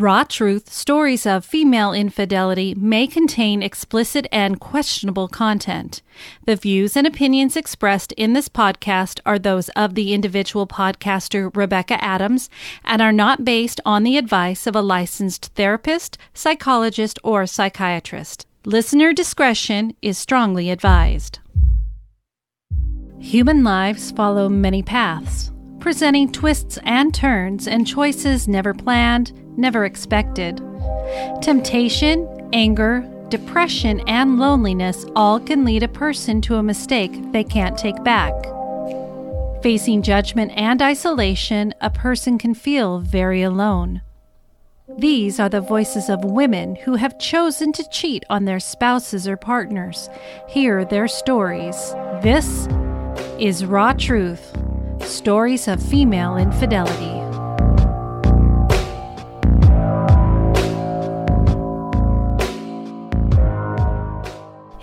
Raw Truth Stories of Female Infidelity may contain explicit and questionable content. The views and opinions expressed in this podcast are those of the individual podcaster Rebecca Adams and are not based on the advice of a licensed therapist, psychologist, or psychiatrist. Listener discretion is strongly advised. Human lives follow many paths, presenting twists and turns and choices never planned never expected. Temptation, anger, depression, and loneliness all can lead a person to a mistake they can't take back. Facing judgment and isolation, a person can feel very alone. These are the voices of women who have chosen to cheat on their spouses or partners. Hear their stories. This is Raw Truth Stories of Female Infidelity.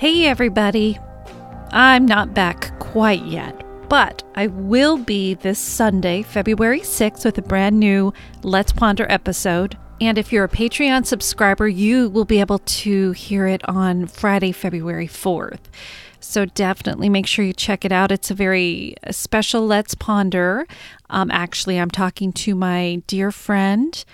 Hey, everybody. I'm not back quite yet, but I will be this Sunday, February 6th, with a brand new Let's Ponder episode. And if you're a Patreon subscriber, you will be able to hear it on Friday, February 4th. So definitely make sure you check it out. It's a very special Let's Ponder. Um, actually, I'm talking to my dear friend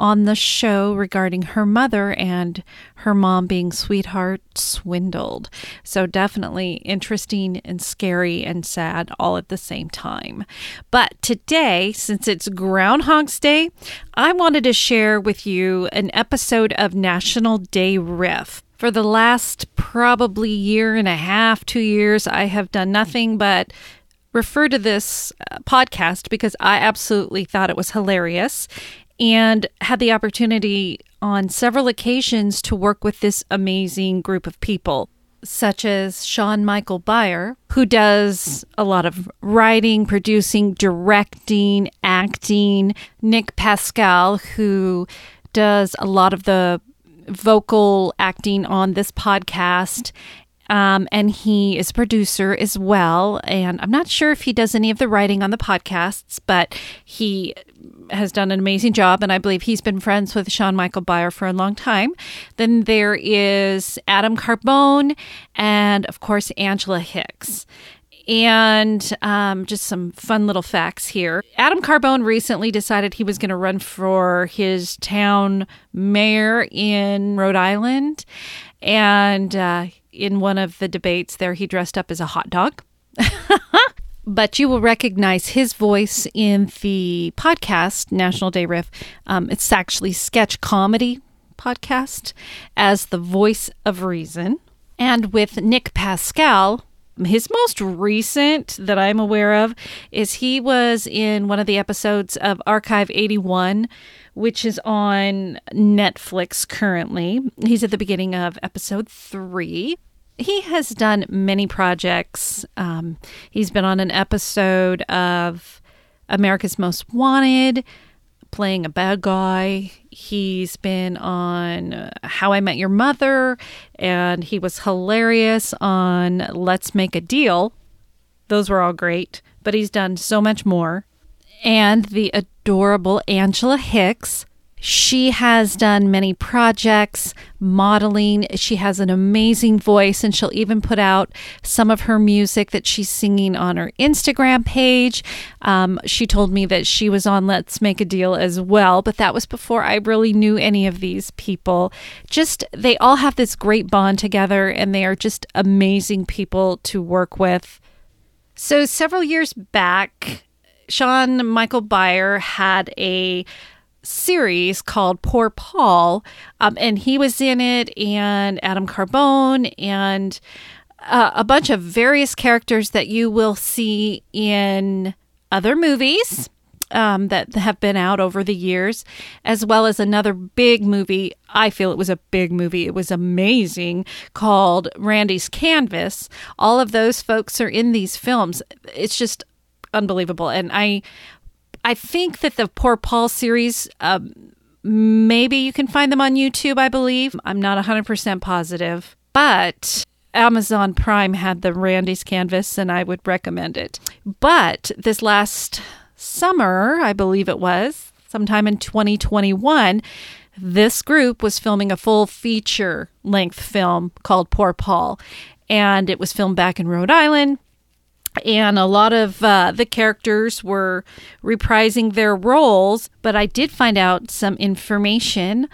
on the show regarding her mother and her mom being sweetheart swindled. So, definitely interesting and scary and sad all at the same time. But today, since it's Groundhog's Day, I wanted to share with you an episode of National Day Riff. For the last probably year and a half, two years, I have done nothing but refer to this uh, podcast because I absolutely thought it was hilarious and had the opportunity on several occasions to work with this amazing group of people, such as Sean Michael Beyer, who does a lot of writing, producing, directing, acting, Nick Pascal, who does a lot of the vocal acting on this podcast um, and he is a producer as well. And I'm not sure if he does any of the writing on the podcasts, but he has done an amazing job. And I believe he's been friends with Sean Michael Beyer for a long time. Then there is Adam Carbone and, of course, Angela Hicks. And um, just some fun little facts here. Adam Carbone recently decided he was going to run for his town mayor in Rhode Island. And uh, in one of the debates there, he dressed up as a hot dog. but you will recognize his voice in the podcast National Day Riff. Um, it's actually sketch comedy podcast as the voice of reason. And with Nick Pascal, his most recent that I'm aware of is he was in one of the episodes of Archive 81 which is on Netflix currently. He's at the beginning of episode three. He has done many projects. Um, he's been on an episode of America's Most Wanted, playing a bad guy. He's been on uh, How I Met Your Mother, and he was hilarious on Let's Make a Deal. Those were all great, but he's done so much more and the adorable Angela Hicks. She has done many projects, modeling. She has an amazing voice, and she'll even put out some of her music that she's singing on her Instagram page. Um, she told me that she was on Let's Make a Deal as well, but that was before I really knew any of these people. Just, they all have this great bond together, and they are just amazing people to work with. So, several years back, Sean Michael Beyer had a series called Poor Paul, um, and he was in it, and Adam Carbone, and uh, a bunch of various characters that you will see in other movies. Um, that have been out over the years, as well as another big movie. I feel it was a big movie. It was amazing called Randy's Canvas. All of those folks are in these films. It's just unbelievable. And I I think that the Poor Paul series, um, maybe you can find them on YouTube, I believe. I'm not 100% positive, but Amazon Prime had the Randy's Canvas, and I would recommend it. But this last summer, I believe it was, sometime in 2021, this group was filming a full feature length film called Poor Paul. And it was filmed back in Rhode Island. And a lot of uh, the characters were reprising their roles, but I did find out some information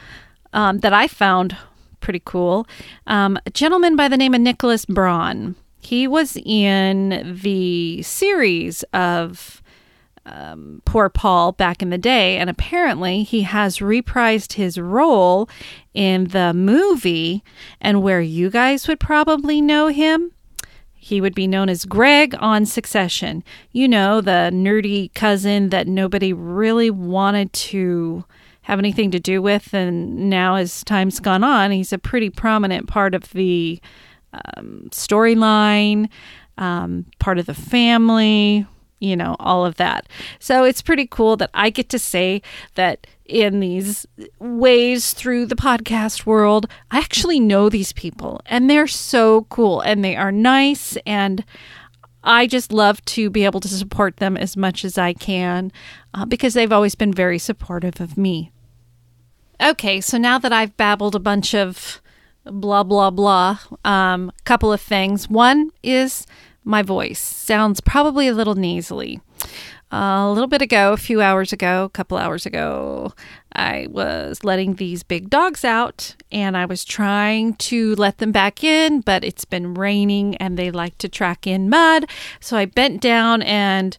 um, that I found pretty cool. Um, a gentleman by the name of Nicholas Braun. He was in the series of um, Poor Paul back in the day, and apparently he has reprised his role in the movie. And where you guys would probably know him, he would be known as Greg on Succession. You know, the nerdy cousin that nobody really wanted to have anything to do with. And now, as time's gone on, he's a pretty prominent part of the um, storyline, um, part of the family, you know, all of that. So it's pretty cool that I get to say that in these ways through the podcast world, I actually know these people and they're so cool and they are nice and I just love to be able to support them as much as I can uh, because they've always been very supportive of me. Okay, so now that I've babbled a bunch of blah blah blah, a um, couple of things. One is my voice sounds probably a little nasally. Uh, a little bit ago, a few hours ago, a couple hours ago, I was letting these big dogs out and I was trying to let them back in, but it's been raining and they like to track in mud. So I bent down and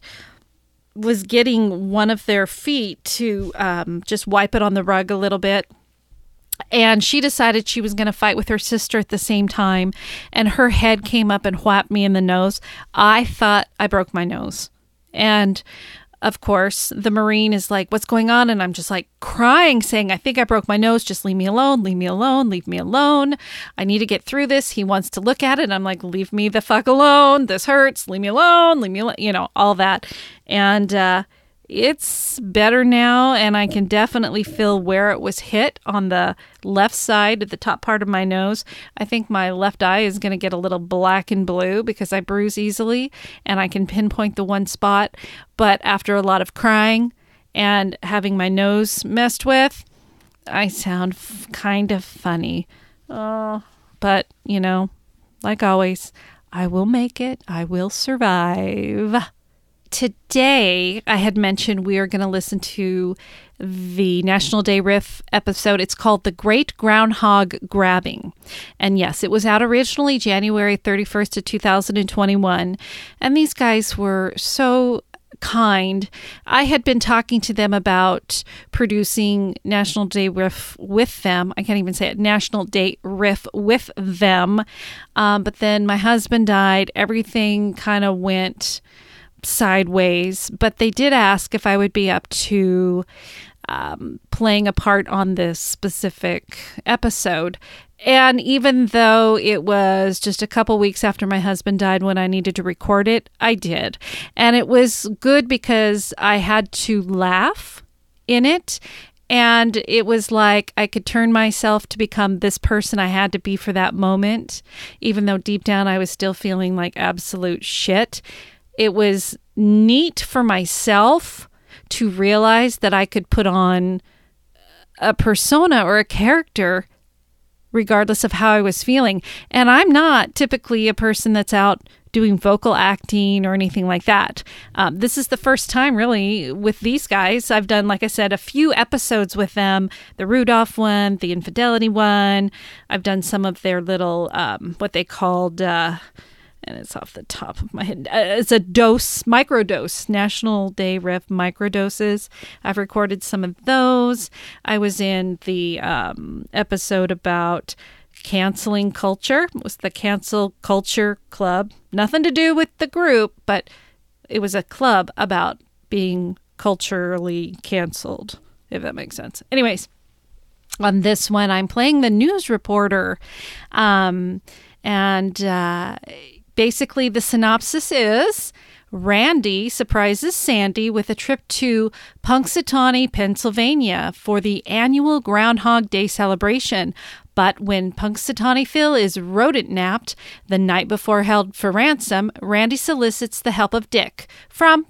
was getting one of their feet to um, just wipe it on the rug a little bit and she decided she was going to fight with her sister at the same time. And her head came up and whapped me in the nose. I thought i broke my nose. And of course the marine is like what's going on? And i'm just like crying saying i think i broke my nose. Just leave me alone leave me alone leave me alone. I need to get through this. He wants to look at it. I'm like leave me the fuck alone. This hurts. Leave me alone. Leave me alone you know all that. And uh it's better now, and I can definitely feel where it was hit on the left side at the top part of my nose. I think my left eye is going to get a little black and blue because I bruise easily and I can pinpoint the one spot. But after a lot of crying and having my nose messed with, I sound f- kind of funny. Oh, but, you know, like always, I will make it. I will survive today I had mentioned we are going to listen to the National Day Riff episode. It's called The Great Groundhog Grabbing. And yes, it was out originally January 31st of 2021. And these guys were so kind. I had been talking to them about producing National Day Riff with them. I can't even say it, National Day Riff with them. Um, but then my husband died. Everything kind of went sideways, but they did ask if I would be up to um, playing a part on this specific episode. And even though it was just a couple weeks after my husband died when I needed to record it, I did. And it was good because I had to laugh in it. And it was like I could turn myself to become this person I had to be for that moment, even though deep down I was still feeling like absolute shit. It was neat for myself to realize that I could put on a persona or a character regardless of how I was feeling. And I'm not typically a person that's out doing vocal acting or anything like that. Um, this is the first time, really, with these guys. I've done, like I said, a few episodes with them the Rudolph one, the Infidelity one. I've done some of their little, um, what they called. Uh, and it's off the top of my head. Uh, it's a dose, microdose, National Day Riff microdoses. I've recorded some of those. I was in the um, episode about canceling culture. It was the Cancel Culture Club. Nothing to do with the group, but it was a club about being culturally canceled, if that makes sense. Anyways, on this one, I'm playing the news reporter. Um, and uh, basically, the synopsis is Randy surprises Sandy with a trip to Punxsutawney, Pennsylvania for the annual Groundhog Day celebration. But when Punxsutawney Phil is rodent napped the night before held for ransom, Randy solicits the help of Dick from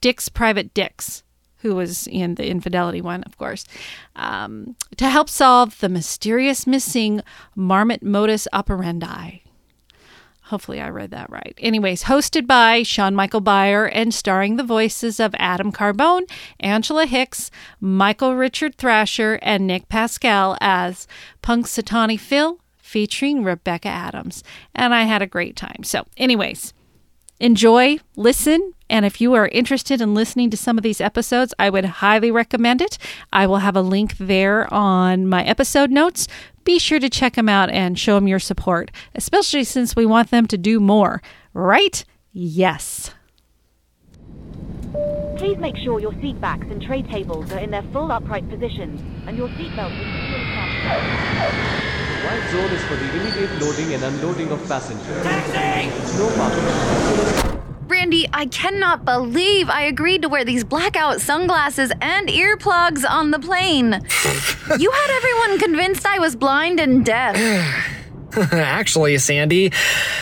Dick's Private Dicks. who was in the infidelity one, of course, um, to help solve the mysterious missing marmot modus operandi. Hopefully, I read that right. Anyways, hosted by Sean Michael Beyer and starring the voices of Adam Carbone, Angela Hicks, Michael Richard Thrasher, and Nick Pascal as Punxsutawney Phil, featuring Rebecca Adams. And I had a great time. So, anyways, enjoy, listen, and if you are interested in listening to some of these episodes, I would highly recommend it. I will have a link there on my episode notes. Be sure to check them out and show them your support, especially since we want them to do more. Right? Yes. Please make sure your seat backs and tray tables are in their full upright positions and your seatbelt is securely fastened. The white zone is for the immediate loading and unloading of passengers. Taxi! No parking. Brandy, I cannot believe I agreed to wear these blackout sunglasses and earplugs on the plane. you had everyone convinced I was blind and deaf. Actually, Sandy,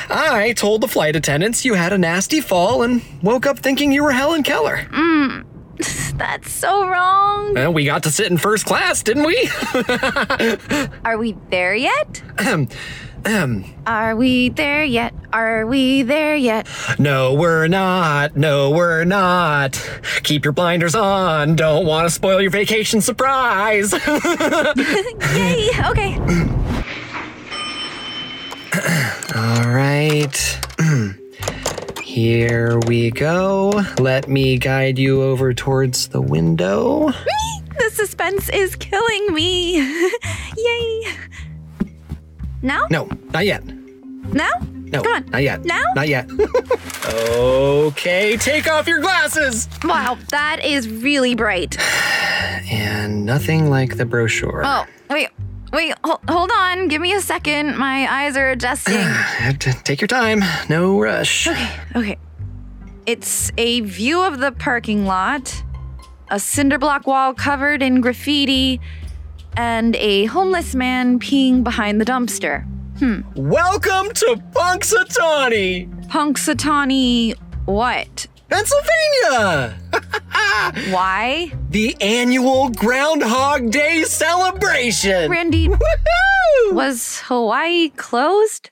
I told the flight attendants you had a nasty fall and woke up thinking you were Helen Keller. Mm, that's so wrong. Well, we got to sit in first class, didn't we? Are we there yet? Um, Are we there yet? Are we there yet? no, we're not. No, we're not. Keep your blinders on. Don't want to spoil your vacation surprise. Yay, okay. All right. Here we go. Let me guide you over towards the window. The suspense is killing me. Yay. Now? No, not yet. Now? No, Come on. not yet. Now? Not yet. okay, take off your glasses. Wow, that is really bright. And nothing like the brochure. Oh, wait, wait, hold, hold on. Give me a second. My eyes are adjusting. Take your time. No rush. Okay. It's a view of the parking lot, a cinder block wall covered in graffiti, and a homeless man peeing behind the dumpster. Hmm. Welcome to Punxsutawney, Punxsutawney, what? Pennsylvania. Why? the annual Groundhog Day celebration. Randy, Woohoo! was Hawaii closed?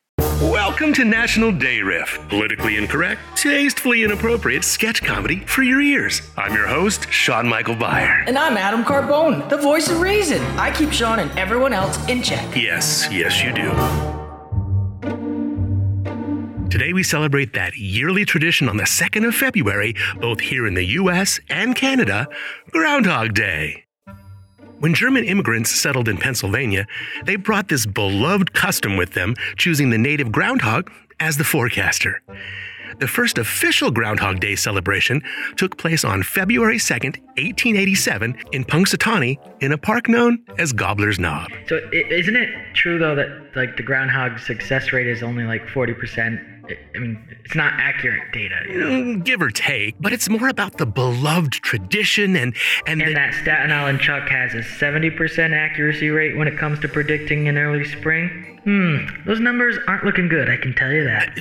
Welcome to National Day Riff, politically incorrect, tastefully inappropriate sketch comedy for your ears. I'm your host, Sean Michael Beyer. And I'm Adam Carbone, the voice of reason. I keep Sean and everyone else in check. Yes, yes, you do. Today we celebrate that yearly tradition on the 2nd of February, both here in the US and Canada, Groundhog Day. When German immigrants settled in Pennsylvania, they brought this beloved custom with them, choosing the native groundhog as the forecaster. The first official Groundhog Day celebration took place on February 2nd, 1887, in Punxsutawney, in a park known as Gobbler's Knob. So isn't it true though that like the groundhog success rate is only like forty percent? I mean, it's not accurate data, you know. Mm, Give or take, but it's more about the beloved tradition and and, And the- that Staten Island Chuck has a seventy percent accuracy rate when it comes to predicting an early spring. Hmm, those numbers aren't looking good. I can tell you that.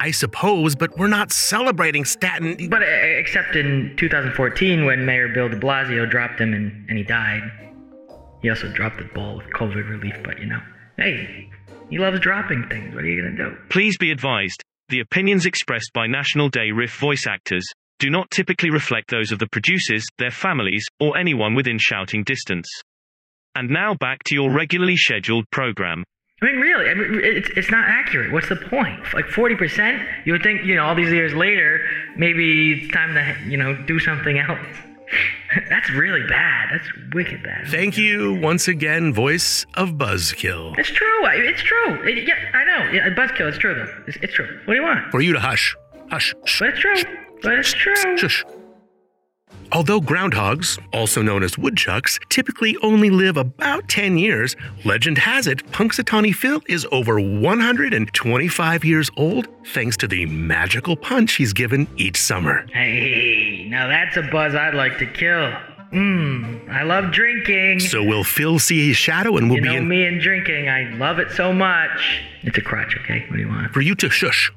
I suppose, but we're not celebrating Staten. But except in 2014 when Mayor Bill De Blasio dropped him and, and he died. He also dropped the ball with COVID relief, but you know, hey, he loves dropping things. What are you gonna do? Please be advised, the opinions expressed by National Day Riff voice actors do not typically reflect those of the producers, their families, or anyone within shouting distance. And now back to your regularly scheduled program. I mean, really, I mean, it's, it's not accurate. What's the point? Like 40%? You would think, you know, all these years later, maybe it's time to, you know, do something else. That's really bad. That's wicked bad. Thank you once again, voice of Buzzkill. It's true. It's true. It- yeah, I know. Yeah, Buzzkill, it's true, though. It's, it's true. What do you want? For you to hush. Hush. Shh. But it's true. But it's true. Shush. Although groundhogs, also known as woodchucks, typically only live about 10 years, legend has it Punxsutawney Phil is over 125 years old thanks to the magical punch he's given each summer. Hey, now that's a buzz I'd like to kill. Mmm, I love drinking. So will Phil see his shadow and we'll you be know in me and drinking. I love it so much. It's a crutch, okay? What do you want? for you to shush.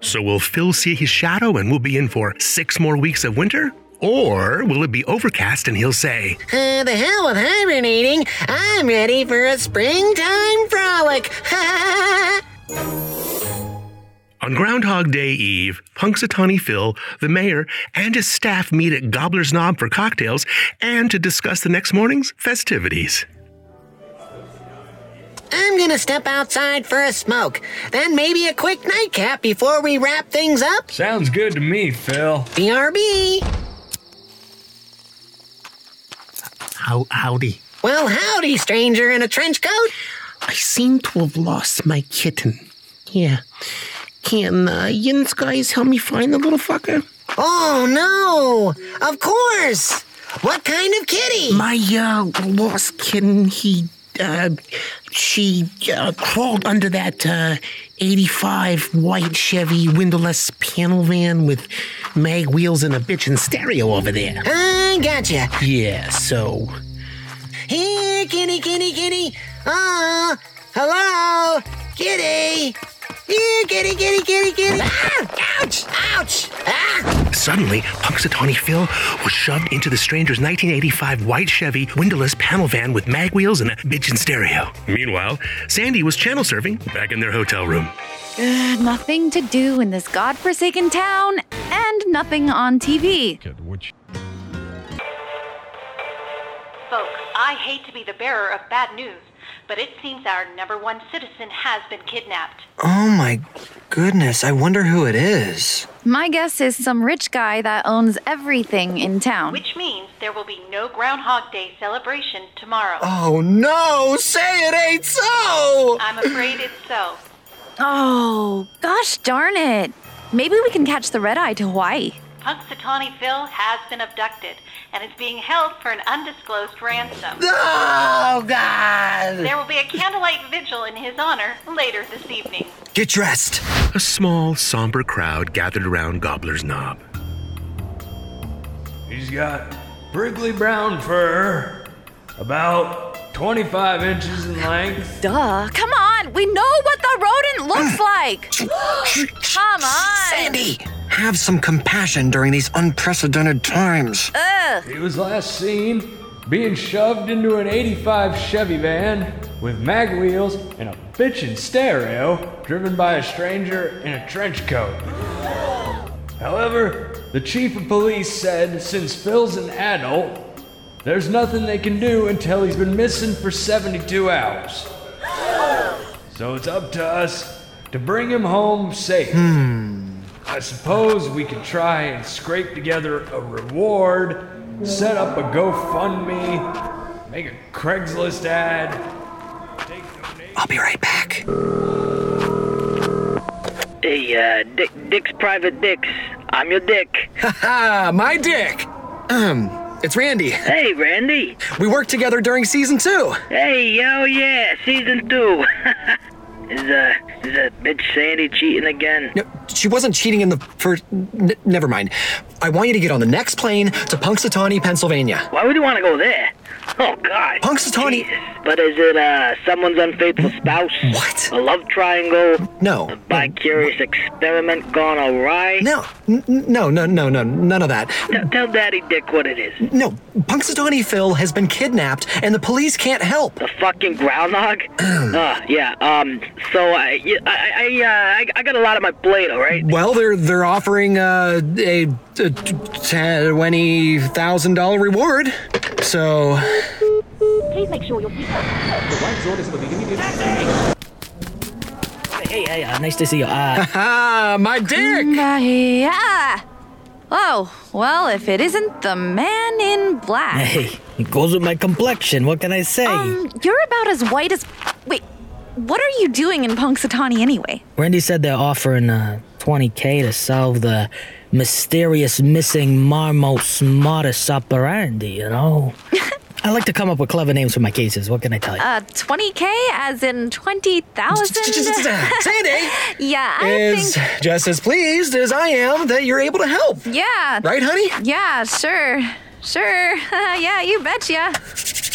So will Phil see his shadow and we'll be in for six more weeks of winter? Or will it be overcast and he'll say, Uh, the hell with hibernating. I'm ready for a springtime frolic. On Groundhog Day Eve, Punxsutawney Phil, the mayor, and his staff meet at Gobbler's Knob for cocktails and to discuss the next morning's festivities. I'm gonna step outside for a smoke, then maybe a quick nightcap before we wrap things up. Sounds good to me, Phil. BRB. How, howdy. Well, howdy, stranger in a trench coat. I seem to have lost my kitten. Yeah. Can uh, Yin's guys help me find the little fucker? Oh, no. Of course. What kind of kitty? My uh, lost kitten, he, uh, she uh, crawled under that uh, 85 white Chevy windowless panel van with mag wheels and a bitchin' stereo over there. I gotcha. Yeah, so. Here, kitty, kitty, kitty. Oh, hello, kitty. Here, kitty, kitty, kitty, kitty. Ah, ouch, ouch. Ah. Suddenly, Punxsutawney Phil was shoved into the stranger's 1985 white Chevy windowless panel van with mag wheels and a bitchin' stereo. Meanwhile, Sandy was channel surfing back in their hotel room. Uh, nothing to do in this godforsaken town, and nothing on TV. Folks, I hate to be the bearer of bad news, but it seems our number one citizen has been kidnapped. Oh my goodness, I wonder who it is. My guess is some rich guy that owns everything in town. Which means there will be no Groundhog Day celebration tomorrow. Oh no, say it ain't so! I'm afraid it's so. Oh, gosh darn it. Maybe we can catch the red eye to Hawaii. Punxsutawney Phil has been abducted and is being held for an undisclosed ransom. Oh, God. There will be a candlelight vigil in his honor later this evening. Get dressed. A small, somber crowd gathered around Gobbler's Knob. He's got prickly brown fur, about 25 inches in length. Duh. Come on. We know what the rodent looks like. Come on. Sandy, have some compassion during these unprecedented times. Ugh. He was last seen being shoved into an 85 Chevy van with mag wheels and a bitchin' stereo driven by a stranger in a trench coat. However, the chief of police said since Phil's an adult, there's nothing they can do until he's been missing for 72 hours. So it's up to us to bring him home safe. Hmm. I suppose we could try and scrape together a reward, set up a GoFundMe, make a Craigslist ad. I'll be right back. Hey, uh, Dick, Dick's Private Dicks. I'm your Dick. Haha, my dick. Um, it's Randy. Hey, Randy. We worked together during season two. Hey, yo, yeah, season two. is, uh, is that bitch Sandy cheating again? No, she wasn't cheating in the first. N- never mind. I want you to get on the next plane to Punxsutawney, Pennsylvania. Why would you want to go there? Oh, God. Punxsutawney. But is it, uh, someone's unfaithful spouse? What? A love triangle? No. A bi-curious experiment gone awry? No, n- no, no, no, no, none of that. T- tell Daddy Dick what it is. No, Punxsutawney Phil has been kidnapped and the police can't help. The fucking groundhog? uh, yeah, um, so I, I, I, uh, I, I got a lot on my plate, alright? Well, they're they're offering uh, a, a twenty thousand dollar reward. So Please make sure your seatbelt The white zone is for the immediate. Hey, hey, uh, nice to see you. Uh, Ah, my dick! Yeah. Oh, well, if it isn't the man in black. hey, it goes with my complexion. What can I say? Um, you're about as white as. Wait, what are you doing in Punxsutawney anyway? Randy said they're offering uh, 20k to solve the mysterious missing marmot modus operandi, you know? I like to come up with clever names for my cases. What can I tell you? Uh, 20k as in 20,000? Sandy yeah, I is think. just as pleased as I am that you're able to help. Yeah. Right, honey? Yeah, sure. Sure. yeah, you betcha.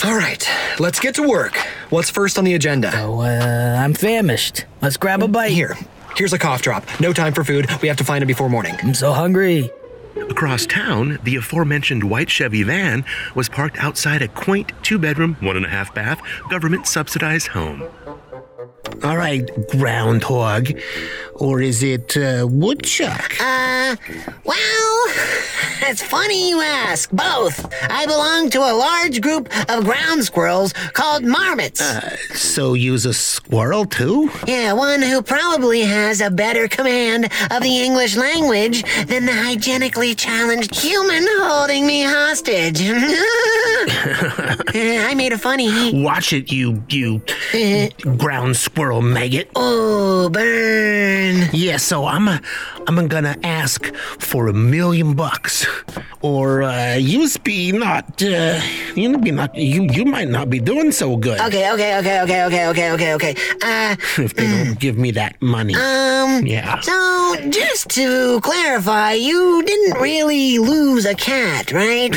All right, let's get to work. What's first on the agenda? Oh, uh, I'm famished. Let's grab a bite. Here, here's a cough drop. No time for food. We have to find him before morning. I'm so hungry. Across town, the aforementioned white Chevy van was parked outside a quaint two bedroom, one and a half bath, government subsidized home. All right, groundhog. Or is it uh, woodchuck? Uh, well, it's funny you ask. Both. I belong to a large group of ground squirrels called marmots. Uh, so use a squirrel too? Yeah, one who probably has a better command of the English language than the hygienically challenged human holding me hostage. I made a funny. Watch it, you you ground squirrel maggot. Oh, burn. Yeah, so I'm a, I'm gonna ask for a million bucks, or uh, you be not uh, you be not you you might not be doing so good. Okay, okay, okay, okay, okay, okay, okay, okay. Uh, if they don't give me that money. Um, yeah. So, just to clarify, you didn't really lose a cat, right?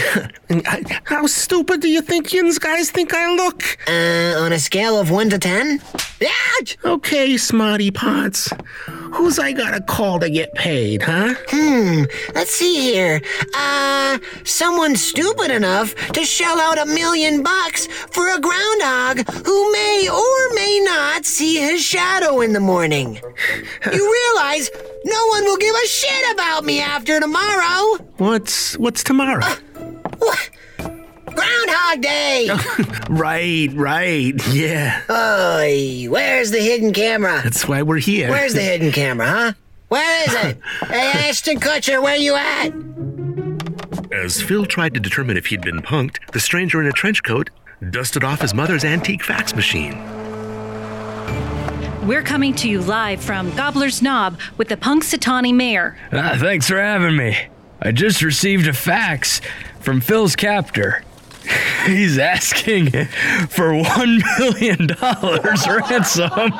How stupid do you think you guys think I look? Uh, on a scale of 1 to 10? Yeah! Okay, smarty pots. Who's I gotta call to get paid, huh? Hmm, let's see here. Uh, someone stupid enough to shell out a million bucks for a groundhog who may or may not see his shadow in the morning. You realize no one will give a shit about me after tomorrow. What's what's tomorrow? Uh, what? Groundhog Day! right, right, yeah. Oy, where's the hidden camera? That's why we're here. Where's the hidden camera, huh? Where is it? hey, Ashton Kutcher, where you at? As Phil tried to determine if he'd been punked, the stranger in a trench coat dusted off his mother's antique fax machine. We're coming to you live from Gobbler's Knob with the Punxsutawney Mayor. Ah, thanks for having me. I just received a fax from Phil's captor. He's asking for one million dollars ransom.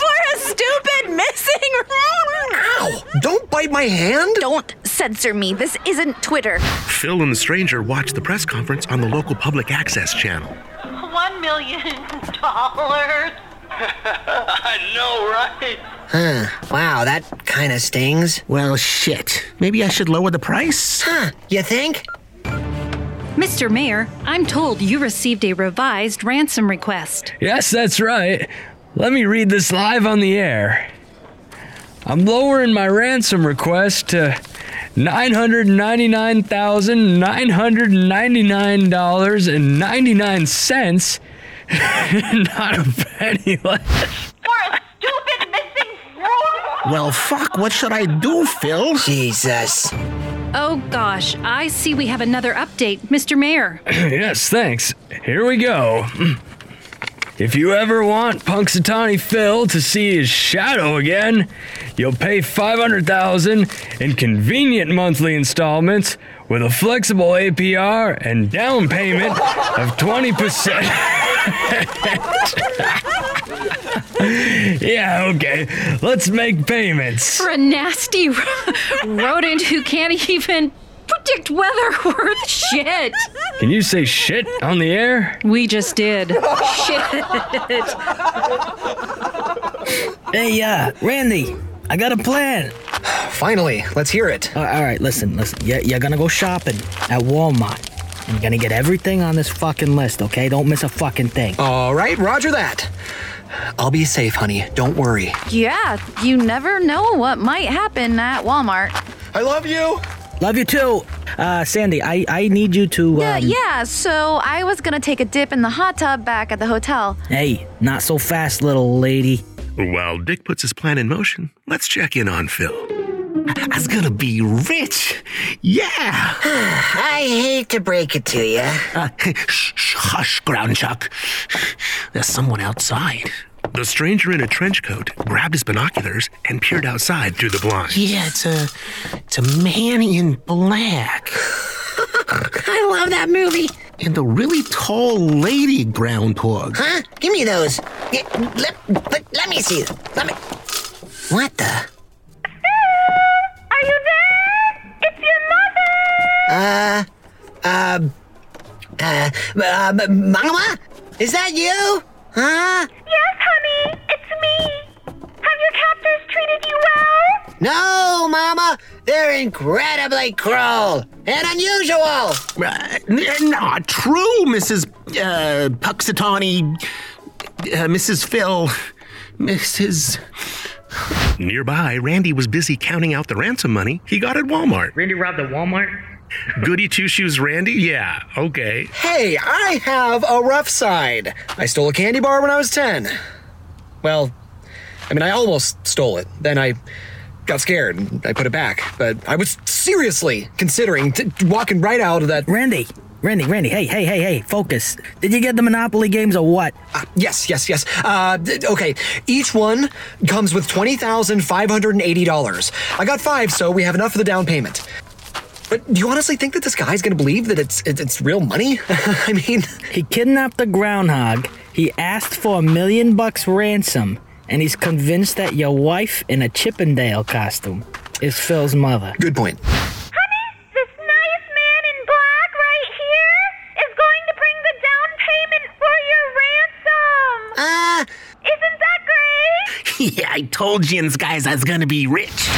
For a stupid missing. Ow! Don't bite my hand! Don't censor me. This isn't Twitter. Phil and the stranger watched the press conference on the local public access channel. One million dollars. I know, right? Huh. Wow, that kind of stings. Well, shit. Maybe I should lower the price? Huh. You think? Mr. Mayor, I'm told you received a revised ransom request. Yes, that's right. Let me read this live on the air. I'm lowering my ransom request to $999,999.99. Not a penny less. For a stupid missing fraud. Well, fuck, what should I do, Phil? Jesus. Oh gosh, I see we have another update, Mr. Mayor. yes, thanks. Here we go. If you ever want Punxsutawney Phil to see his shadow again, you'll pay 500,000 in convenient monthly installments with a flexible APR and down payment of 20%. yeah, okay. Let's make payments. For a nasty rodent who can't even predict weather worth shit. Can you say shit on the air? We just did. shit. Hey, uh, Randy, I got a plan. Finally, let's hear it. Uh, all right, listen, listen. You're, you're gonna go shopping at Walmart. And you're gonna get everything on this fucking list, okay? Don't miss a fucking thing. All right, roger that. I'll be safe, honey. Don't worry. Yeah, you never know what might happen at Walmart. I love you. Love you too. Uh, Sandy, I, I need you to. Um, Yeah, yeah, so I was gonna take a dip in the hot tub back at the hotel. Hey, not so fast, little lady. While Dick puts his plan in motion, let's check in on Phil. I was gonna be rich. Yeah. I hate to break it to you. Uh, shh, shh, hush, ground chuck. There's someone outside. The stranger in a trench coat grabbed his binoculars and peered outside through the blinds. Yeah, it's a, it's a man in black. I love that movie. And the really tall lady groundhog. Huh? Give me those. Yeah, let, let, let me see them. Let me. What the? Are you there? It's your mother. Uh, uh, uh, uh, Mama? Is that you? Huh? Yes, honey, it's me. Have your captors treated you well? No, Mama, they're incredibly cruel and unusual. Uh, n- not true, Mrs. Uh, Puxatawny, uh, Mrs. Phil, Mrs. Nearby, Randy was busy counting out the ransom money he got at Walmart. Randy robbed a Walmart? Goody two shoes, Randy? Yeah, okay. Hey, I have a rough side. I stole a candy bar when I was 10. Well, I mean, I almost stole it. Then I got scared and I put it back. But I was seriously considering t- walking right out of that. Randy, Randy, Randy, hey, hey, hey, hey, focus. Did you get the Monopoly games or what? Uh, yes, yes, yes. Uh, d- okay, each one comes with $20,580. I got five, so we have enough for the down payment. But do you honestly think that this guy's gonna believe that it's it- it's real money? I mean, He kidnapped the groundhog, he asked for a million bucks ransom, and he's convinced that your wife in a Chippendale costume is Phil's mother. good point. Honey, this nice man in black right here is going to bring the down payment for your ransom. Uh, Isn't that great? yeah, I told you guys I was gonna be rich.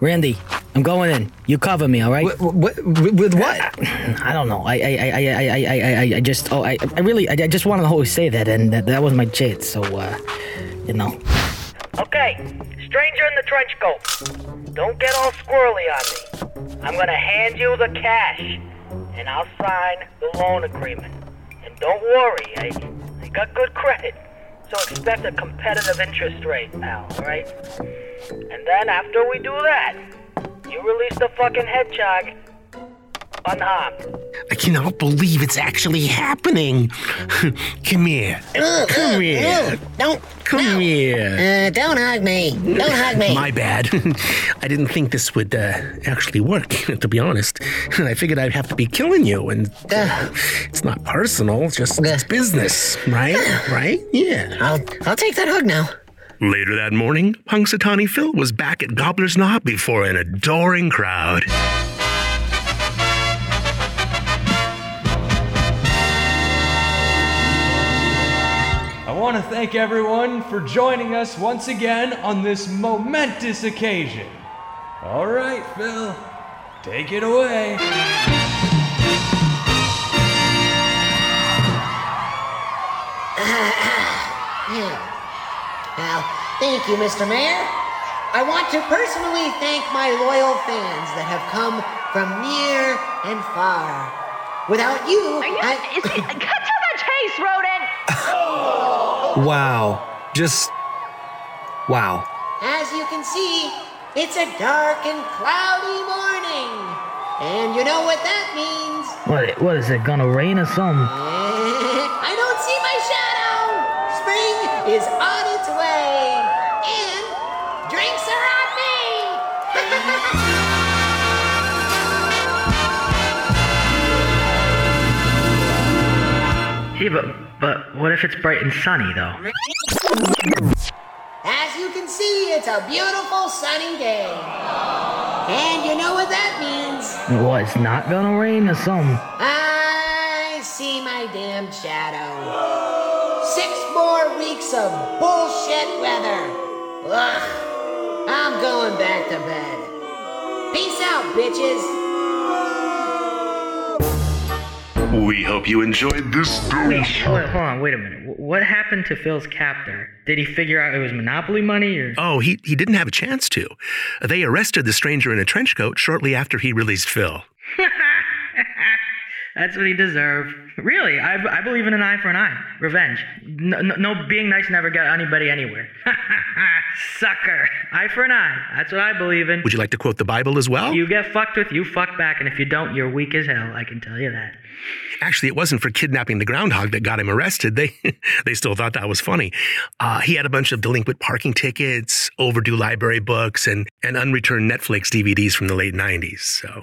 Randy, I'm going in. You cover me, all right? What, what, with what? I don't know. I, I, I, I, I, I, I, I just, oh, I, I really, I just wanted to always say that, and that, that was my chance. So, uh, you know. Okay, stranger in the trench coat. Don't get all squirrely on me. I'm gonna hand you the cash, and I'll sign the loan agreement. And don't worry, I, I got good credit, so expect a competitive interest rate, pal, alright? And then after we do that, you release the fucking hedgehog unharmed. I cannot believe it's actually happening. Come here. Come here. Don't. Come here. Uh, don't hug me. Don't hug me. My bad. I didn't think this would uh, actually work, to be honest. I figured I'd have to be killing you, and uh, it's not personal, it's just it's business, right? Right? Yeah. I'll, I'll take that hug now. Later that morning, Punxsutawney Phil was back at Gobbler's Knob before an adoring crowd. I want to thank everyone for joining us once again on this momentous occasion. All right, Phil, take it away. Yeah. Well, thank you, Mr. Mayor. I want to personally thank my loyal fans that have come from near and far. Without you, I... Cut to the chase, rodent. Wow. Just. Wow. As you can see, it's a dark and cloudy morning. And you know what that means. What, what is it, gonna rain or something? I don't see my shadow. Spring is on its way. And drinks are on Yeah, but, but what if it's bright and sunny, though? As you can see, it's a beautiful sunny day. And you know what that means. What, it's not gonna rain or something? I see my damn shadow. Six more weeks of bullshit weather. Ugh. I'm going back to bed. Peace out, bitches. We hope you enjoyed this Wait, hold, hold on, wait a minute. What happened to Phil's captor? Did he figure out it was Monopoly money, or? Oh, he, he didn't have a chance to. They arrested the stranger in a trench coat shortly after he released Phil. That's what he deserved. Really, I, I believe in an eye for an eye. Revenge. No, no, no being nice never got anybody anywhere. Sucker. Eye for an eye. That's what I believe in. Would you like to quote the Bible as well? You get fucked with, you fuck back, and if you don't, you're weak as hell. I can tell you that. Actually, it wasn't for kidnapping the groundhog that got him arrested. They they still thought that was funny. Uh, he had a bunch of delinquent parking tickets, overdue library books, and, and unreturned Netflix DVDs from the late 90s. So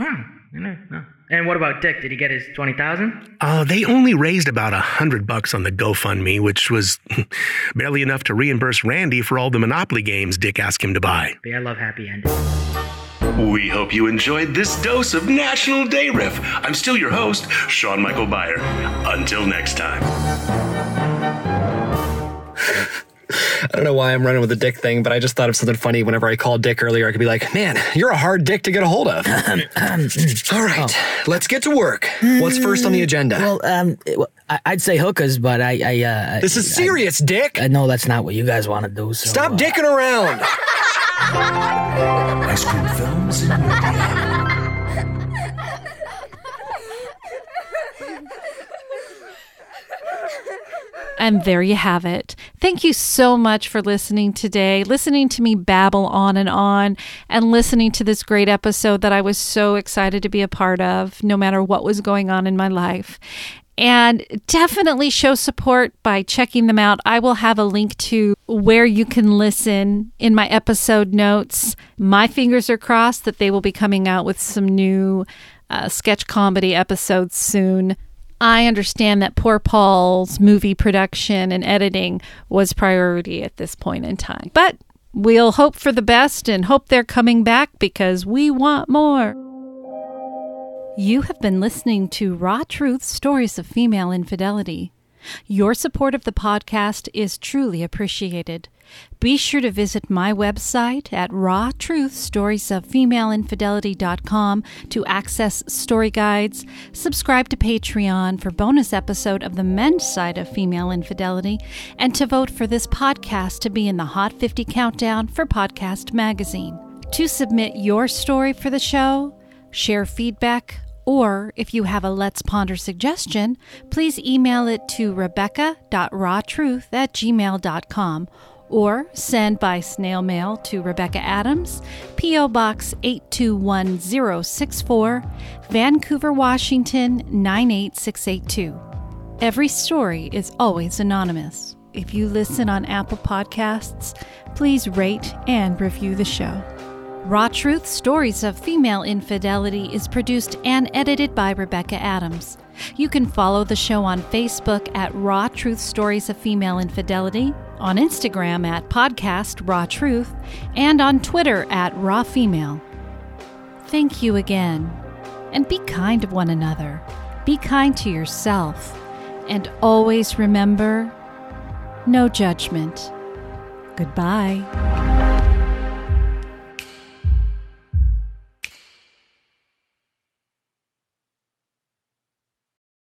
you know, no. And what about Dick? Did he get his twenty thousand? uh, they only raised about a hundred bucks on the GoFundMe, which was barely enough to reimburse Randy for all the Monopoly games Dick asked him to buy. But I love happy endings. We hope you enjoyed this dose of National Day Riff. I'm still your host, Sean Michael Beyer. Until next time. Don't know why I'm running with the dick thing, but I just thought of something funny whenever I called Dick earlier. I could be like, man, you're a hard dick to get a hold of. All right, let's get to work. What's first on the agenda? Well, um, I- I'd say hookers, but I, I, uh, This is serious, Dick. I know that's not what you guys want to do. So, Stop uh, dicking around. Ice cream films And there you have it. Thank you so much for listening today, listening to me babble on and on, and listening to this great episode that I was so excited to be a part of, no matter what was going on in my life. And definitely show support by checking them out. I will have a link to where you can listen in my episode notes. My fingers are crossed that they will be coming out with some new uh, sketch comedy episodes soon. I understand that poor Paul's movie production and editing was priority at this point in time. But we'll hope for the best and hope they're coming back because we want more. You have been listening to Raw Truth Stories of Female Infidelity. Your support of the podcast is truly appreciated. Be sure to visit my website at rawtruthstoriesoffemaleinfidelity.com to access story guides, subscribe to Patreon for bonus episode of the men's side of female infidelity, and to vote for this podcast to be in the Hot 50 countdown for Podcast Magazine. To submit your story for the show, share feedback, or if you have a Let's Ponder suggestion, please email it to rebecca.rawtruth at gmail.com or send by snail mail to Rebecca Adams, P.O. Box 821064, Vancouver, Washington 98682. Every story is always anonymous. If you listen on Apple Podcasts, please rate and review the show. Raw Truth Stories of Female Infidelity is produced and edited by Rebecca Adams. You can follow the show on Facebook at Raw Truth Stories of Female Infidelity, on Instagram at Podcast Raw Truth, and on Twitter at Raw Female. Thank you again. And be kind to one another. Be kind to yourself. And always remember no judgment. Goodbye.